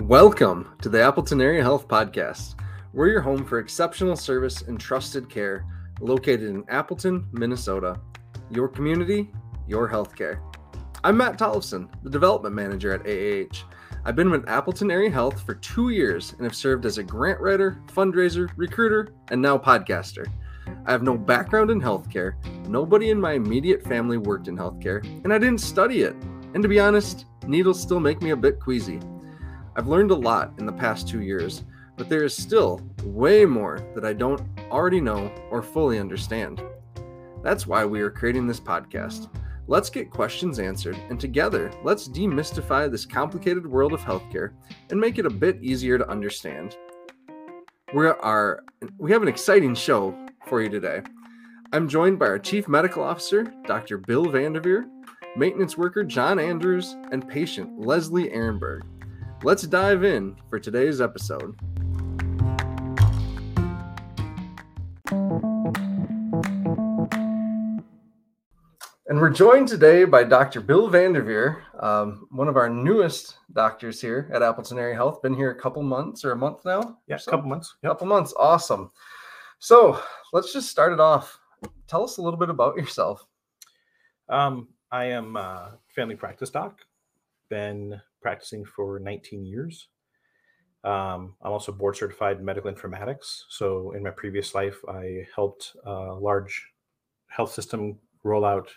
Welcome to the Appleton Area Health Podcast. We're your home for exceptional service and trusted care located in Appleton, Minnesota. Your community, your healthcare. I'm Matt Tollefson, the development manager at AAH. I've been with Appleton Area Health for two years and have served as a grant writer, fundraiser, recruiter, and now podcaster. I have no background in healthcare, nobody in my immediate family worked in healthcare, and I didn't study it. And to be honest, needles still make me a bit queasy. I've learned a lot in the past two years, but there is still way more that I don't already know or fully understand. That's why we are creating this podcast. Let's get questions answered, and together, let's demystify this complicated world of healthcare and make it a bit easier to understand. We are we have an exciting show for you today. I'm joined by our Chief Medical Officer, Dr. Bill Vandivier, maintenance worker John Andrews, and patient Leslie Ehrenberg. Let's dive in for today's episode. And we're joined today by Dr. Bill Vandivier, um, one of our newest doctors here at Appleton Area Health. Been here a couple months or a month now? Yeah, so? a couple months. Yep. Couple months. Awesome. So let's just start it off. Tell us a little bit about yourself. Um, I am a family practice doc. Been practicing for 19 years. Um, I'm also board certified in medical informatics. So in my previous life, I helped a large health system roll out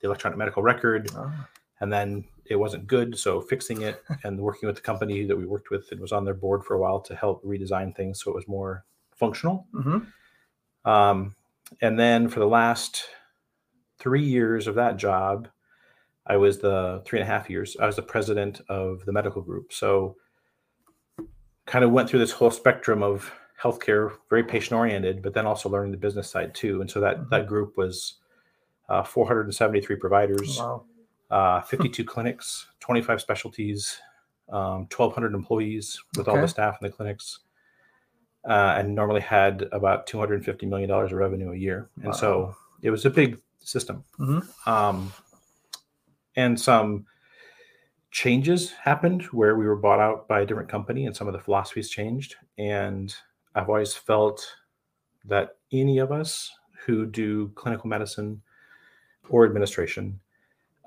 the electronic medical record. Ah. And then it wasn't good. So fixing it and working with the company that we worked with and was on their board for a while to help redesign things so it was more functional. Mm-hmm. Um, and then for the last three years of that job, I was the three and a half years, I was the president of the medical group. So kind of went through this whole spectrum of healthcare, very patient oriented, but then also learning the business side too. And so that that group was uh, 473 providers, Wow. uh, 52 clinics, 25 specialties, um, 1,200 employees with all the staff in the clinics, uh, and normally had about 250 million dollars of revenue a year. And so it was a big system. Mhm. Um, and some changes happened where we were bought out by a different company, and some of the philosophies changed. And I've always felt that any of us who do clinical medicine or administration,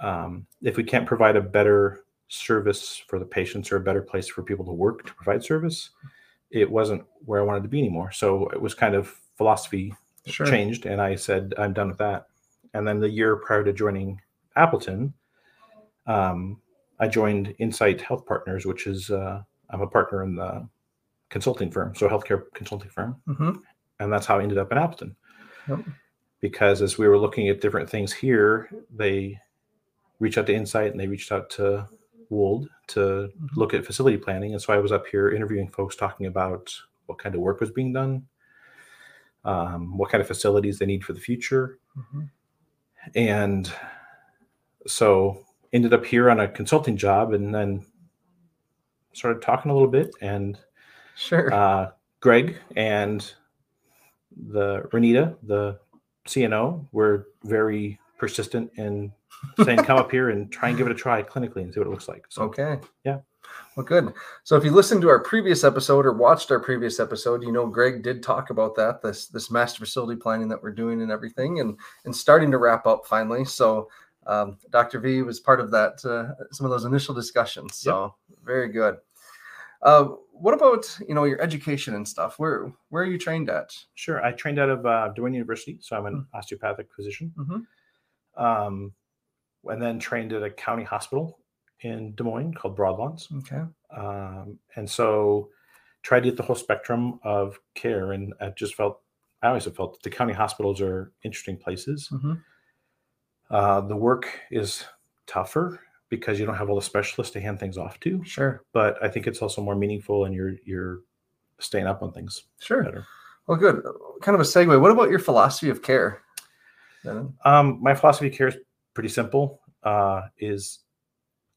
um, if we can't provide a better service for the patients or a better place for people to work to provide service, it wasn't where I wanted to be anymore. So it was kind of philosophy Sure. changed, and I said I'm done with that. And then the year prior to joining Appleton, um, I joined Insight Health Partners, which is uh, I'm a partner in the consulting firm, so a healthcare consulting firm, Mm-hmm. and that's how I ended up in Appleton. Yep. Because as we were looking at different things here, they reached out to Insight and they reached out to Wold to Mhm. look at facility planning, and so I was up here interviewing folks, talking about what kind of work was being done, um, what kind of facilities they need for the future, Mm-hmm. and so ended up here on a consulting job and then started talking a little bit and Sure. uh, greg and the renita the cno were very persistent in saying come up here and try and give it a try clinically and see what it looks like so Okay. yeah. Well, good. So if you listened to our previous episode or watched our previous episode, you know Greg did talk about that this this master facility planning that we're doing and everything, and and starting to wrap up finally. So um, Dr. V was part of that uh, some of those initial discussions. So very good. Uh, what about you know your education and stuff? Where where are you trained at? sure i trained out of uh, Duane university so i'm an osteopathic physician Mhm. um, and then trained at a county hospital in des moines called broadlawns Okay. um, and so tried to get the whole spectrum of care and i just felt i always have felt that the county hospitals are interesting places hmm uh, the work is tougher because you don't have all the specialists to hand things off to Sure. but i think it's also more meaningful and you're you're staying up on things Sure. better Well, good. Kind of a segue. What about your philosophy of care? Um, my philosophy of care is pretty simple uh, is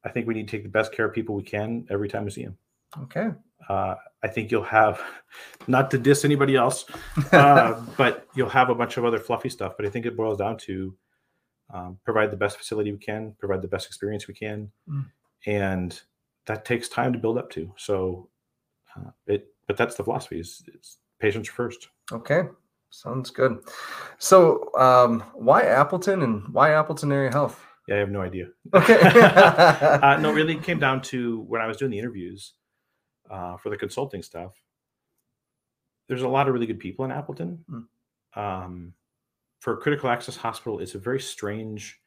i think we need to take the best care of people we can every time we see them Okay. uh, I think you'll have, not to diss anybody else, uh, but you'll have a bunch of other fluffy stuff. But I think it boils down to um, provide the best facility we can, provide the best experience we can, Mm. and that takes time to build up to. So uh, it, but that's the philosophy is, is patients first. Okay. Sounds good. So, um, why Appleton and why Appleton Area Health? Yeah, I have no idea. Okay. uh, no, really came down to when I was doing the interviews uh, for the consulting stuff. There's a lot of really good people in Appleton. Mm. Um, for critical access hospital, it's a very strange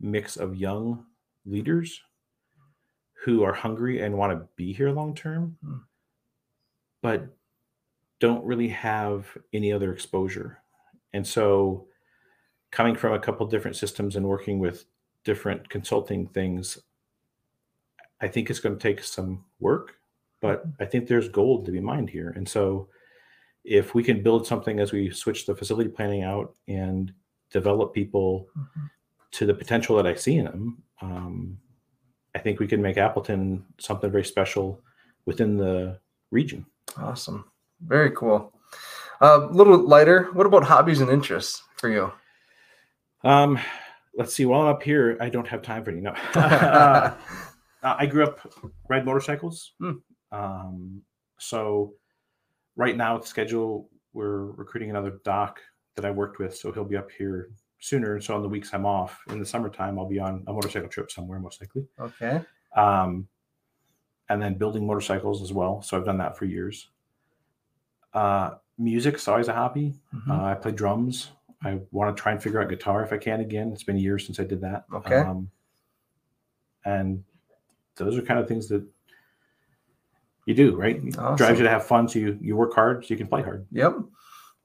mix of young leaders who are hungry and want to be here long term, Mm. but don't really have any other exposure. And so, coming from a couple different systems and working with different consulting things, I think it's going to take some work, but I think there's gold to be mined here. And so, if we can build something as we switch the facility planning out and develop people Mhm. to the potential that I see in them, um, I think we can make Appleton something very special within the region. Awesome. Very cool. A uh, little lighter. What about hobbies and interests for you? Um, let's see. While I'm up here, I don't have time for any. No. Uh, I grew up riding motorcycles. Hmm. Um, so right now, the schedule we're recruiting another doc that I worked with, so he'll be up here sooner. So on the weeks I'm off in the summertime, I'll be on a motorcycle trip somewhere, most likely. okay. Um, and then building motorcycles as well. So I've done that for years. Uh, music's always a hobby. Mhm. Uh, I play drums. I want to try and figure out guitar if I can again. It's been years since I did that. Okay. Um, and those are kind of things that you do, right? It Awesome. Drives you to have fun, so you you work hard, so you can play hard. Yep.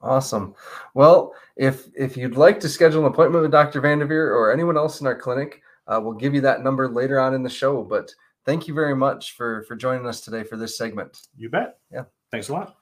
Awesome. Well, if if you'd like to schedule an appointment with Dr. Vandivier or anyone else in our clinic, uh, we'll give you that number later on in the show. But thank you very much for for joining us today for this segment. You bet. Yeah. Thanks a lot.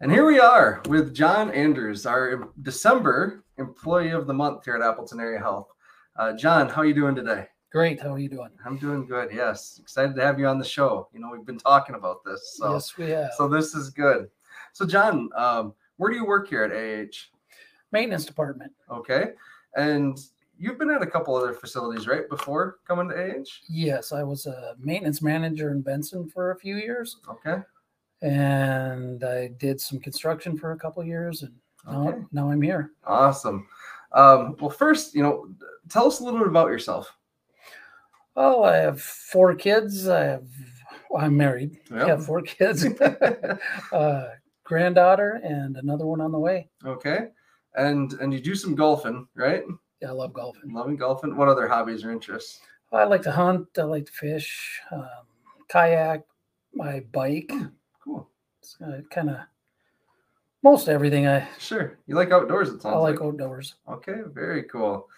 And here we are with John Andrews, our December Employee of the Month here at Appleton Area Health. Uh, John, how are you doing today? Great. How are you doing? I'm doing good. Yes, excited to have you on the show. You know, we've been talking about this, so yes, we have. so this is good. So, John, um, where do you work here at AH? Maintenance department. Okay, and you've been at a couple other facilities, right, before coming to AH? Yes, I was a maintenance manager in Benson for a few years, Okay, and I did some construction for a couple years, and now, Okay. now I'm here. awesome. Um, well, first, you know, tell us a little bit about yourself. Oh, I have four kids. I have. Well, I'm married. I have four kids. uh, granddaughter and another one on the way. Okay, and and you do some golfing, right? Yeah, I love golfing. Loving golfing. What other hobbies or interests? I like to hunt. I like to fish, um, kayak, my bike. Cool. It's uh, kind of most everything. I Sure. You like outdoors, it sounds I like like. outdoors. Okay, very cool.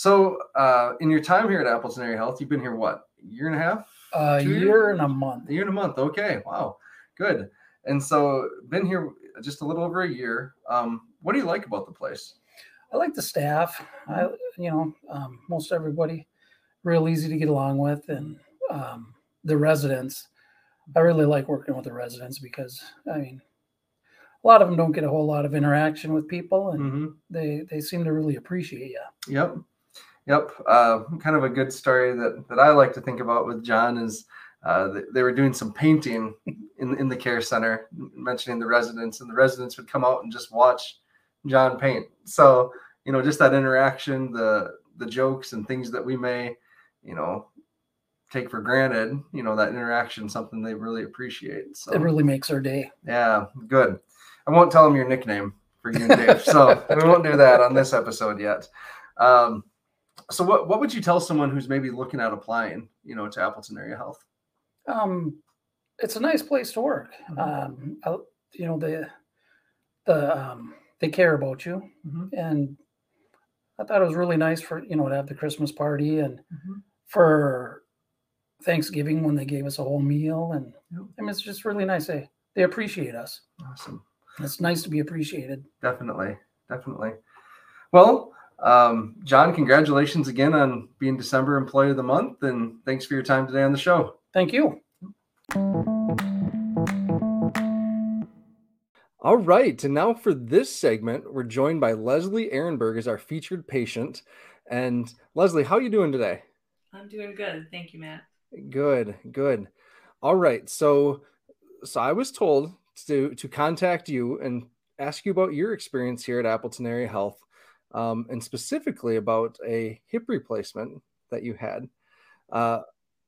So, uh, in your time here at Appleton Area Health, you've been here what, a year and a half? A year years? and a month. A year and a month. Okay, wow, good. And so, been here just a little over a year. Um, what do you like about the place? I like the staff. I, you know, um, most everybody real easy to get along with, and um, the residents. I really like working with the residents because I mean, a lot of them don't get a whole lot of interaction with people, and Mm-hmm. they they seem to really appreciate you. Yep. Yep. Uh, kind of a good story that, that I like to think about with John is uh, they were doing some painting in, in the care center, mentioning the residents, and the residents would come out and just watch John paint. So, you know, just that interaction, the the jokes and things that we may, you know, take for granted, you know, that interaction, something they really appreciate. So It really makes our day. yeah, good. I won't tell them your nickname for you and Dave, so we won't do that on this episode yet. Um, so, what what would you tell someone who's maybe looking at applying, you know, to Appleton Area Health? Um, it's a nice place to work. Mhm. Um, I, you know the the um, they care about you, Mhm. and I thought it was really nice for you know to have the Christmas party and Mhm. for Thanksgiving when they gave us a whole meal, and Yep. I mean it's just really nice. They they appreciate us. Awesome, It's nice to be appreciated. definitely, definitely. Well, um, John, congratulations again on being December Employee of the Month, and thanks for your time today on the show. Thank you. All right, and now for this segment, we're joined by Leslie Ehrenberg as our featured patient. And Leslie, how are you doing today? I'm doing good. Thank you, Matt. Good, good. All right. So so I was told to to contact you and ask you about your experience here at Appleton Area Health, um, and specifically about a hip replacement that you had. Uh,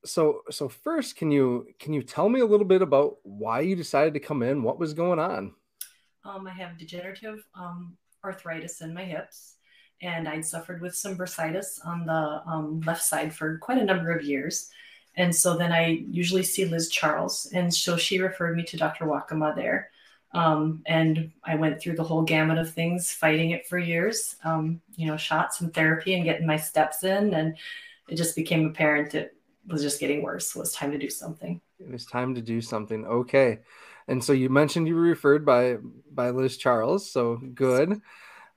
so so first, can you can you tell me a little bit about why you decided to come in? What was going on? Um, I have degenerative um, arthritis in my hips, and I'd suffered with some bursitis on the um, left side for quite a number of years. And so then I usually see Liz Charles, and so she referred me to Dr. Wakama there. Um, and I went through the whole gamut of things, fighting it for years, um, you know, shots and therapy and getting my steps in. And it just became apparent it was just getting worse. it was time to do something. It was time to do something. Okay. And so you mentioned you were referred by by Liz Charles. So good.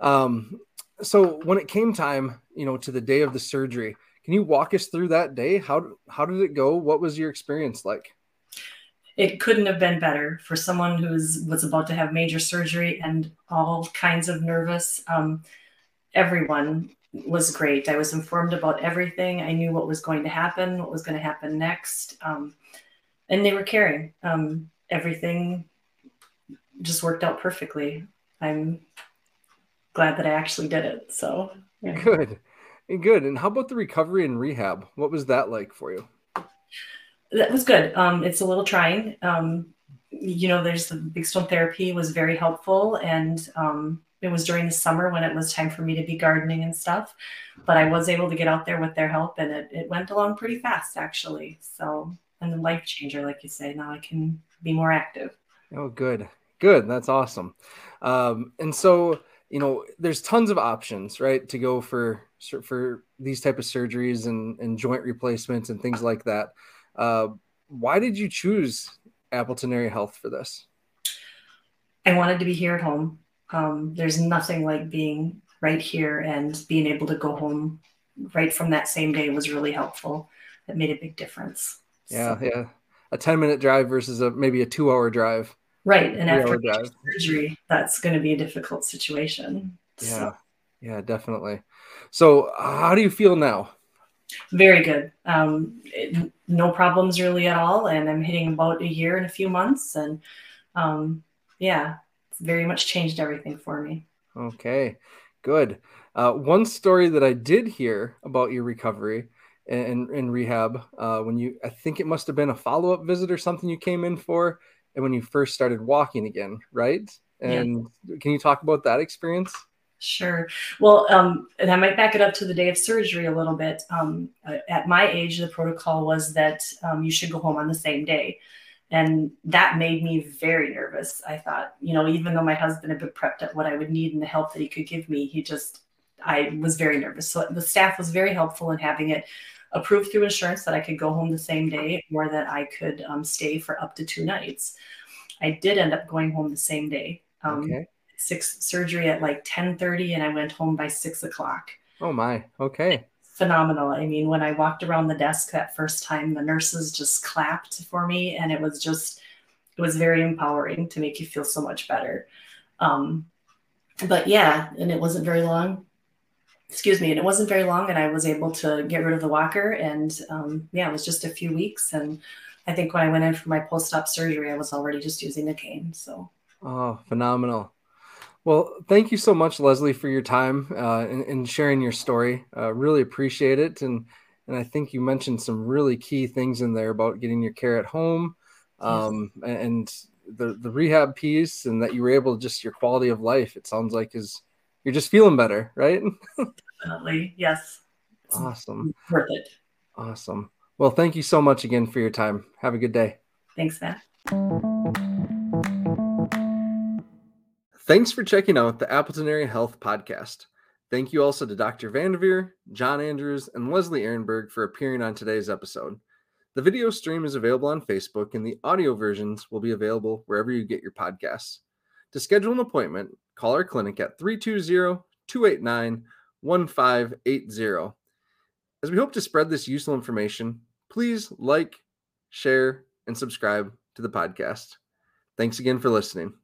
Um, so when it came time, you know, to the day of the surgery, can you walk us through that day? How how did it go? What was your experience like? It couldn't have been better for someone who was, about to have major surgery and all kinds of nervous. Um, everyone was great. I was informed about everything. I knew what was going to happen, what was going to happen next. Um, and they were caring. Um, everything just worked out perfectly. I'm glad that I actually did it. So, yeah. good. Good. And how about the recovery and rehab? What was that like for you? That was good. Um, it's a little trying. Um, you know, there's the big stone therapy was very helpful, and um, it was during the summer when it was time for me to be gardening and stuff. But I was able to get out there with their help, and it, it went along pretty fast actually. So, and the life changer, like you say, now I can be more active. Oh, good, good. That's awesome. Um, and so, you know, there's tons of options, right, to go for for these type of surgeries and, and joint replacements and things like that. Uh, why did you choose Appleton Area Health for this? I wanted to be here at home. Um, there's nothing like being right here and being able to go home right from that same day was really helpful. It made a big difference. Yeah, so. yeah. A 10 minute drive versus a maybe a two hour drive. Right. And after surgery, that's going to be a difficult situation. Yeah. So. Yeah, definitely. So, how do you feel now? Very good. Um, it, no problems really at all. And I'm hitting about a year in a few months. And um, yeah, it's very much changed everything for me. Okay, good. Uh, one story that I did hear about your recovery and, in rehab uh, when you, I think it must have been a follow up visit or something you came in for, and when you first started walking again, right? And can you talk about that experience? Sure. Well, um, and I might back it up to the day of surgery a little bit. Um, at my age, the protocol was that um, you should go home on the same day. And that made me very nervous. I thought, you know, even though my husband had been prepped at what I would need and the help that he could give me, he just, I was very nervous. So the staff was very helpful in having it approved through insurance that I could go home the same day or that I could um, stay for up to two nights. I did end up going home the same day. Um, okay six surgery at like 10 30 and I went home by six o'clock. Oh my. Okay. Phenomenal. I mean, when I walked around the desk that first time, the nurses just clapped for me and it was just, it was very empowering to make you feel so much better. Um, but yeah, and it wasn't very long. Excuse me, and it wasn't very long, and I was able to get rid of the walker. And um, yeah, it was just a few weeks. And I think when I went in for my post-op surgery, I was already just using the cane. So oh, phenomenal. Well, thank you so much, Leslie, for your time uh, and, and, sharing your story. Uh, really appreciate it, and and I think you mentioned some really key things in there about getting your care at home, um, yes. and the the rehab piece, and that you were able to just your quality of life. It sounds like is you're just feeling better, right? Definitely, yes. It's awesome. Worth it. Awesome. Well, thank you so much again for your time. Have a good day. Thanks, Matt. Thanks for checking out the Appleton Area Health Podcast. Thank you also to Dr. Vandivier, John Andrews, and Leslie Ehrenberg for appearing on today's episode. The video stream is available on Facebook, and the audio versions will be available wherever you get your podcasts. To schedule an appointment, call our clinic at 320 289 1580. As we hope to spread this useful information, please like, share, and subscribe to the podcast. Thanks again for listening.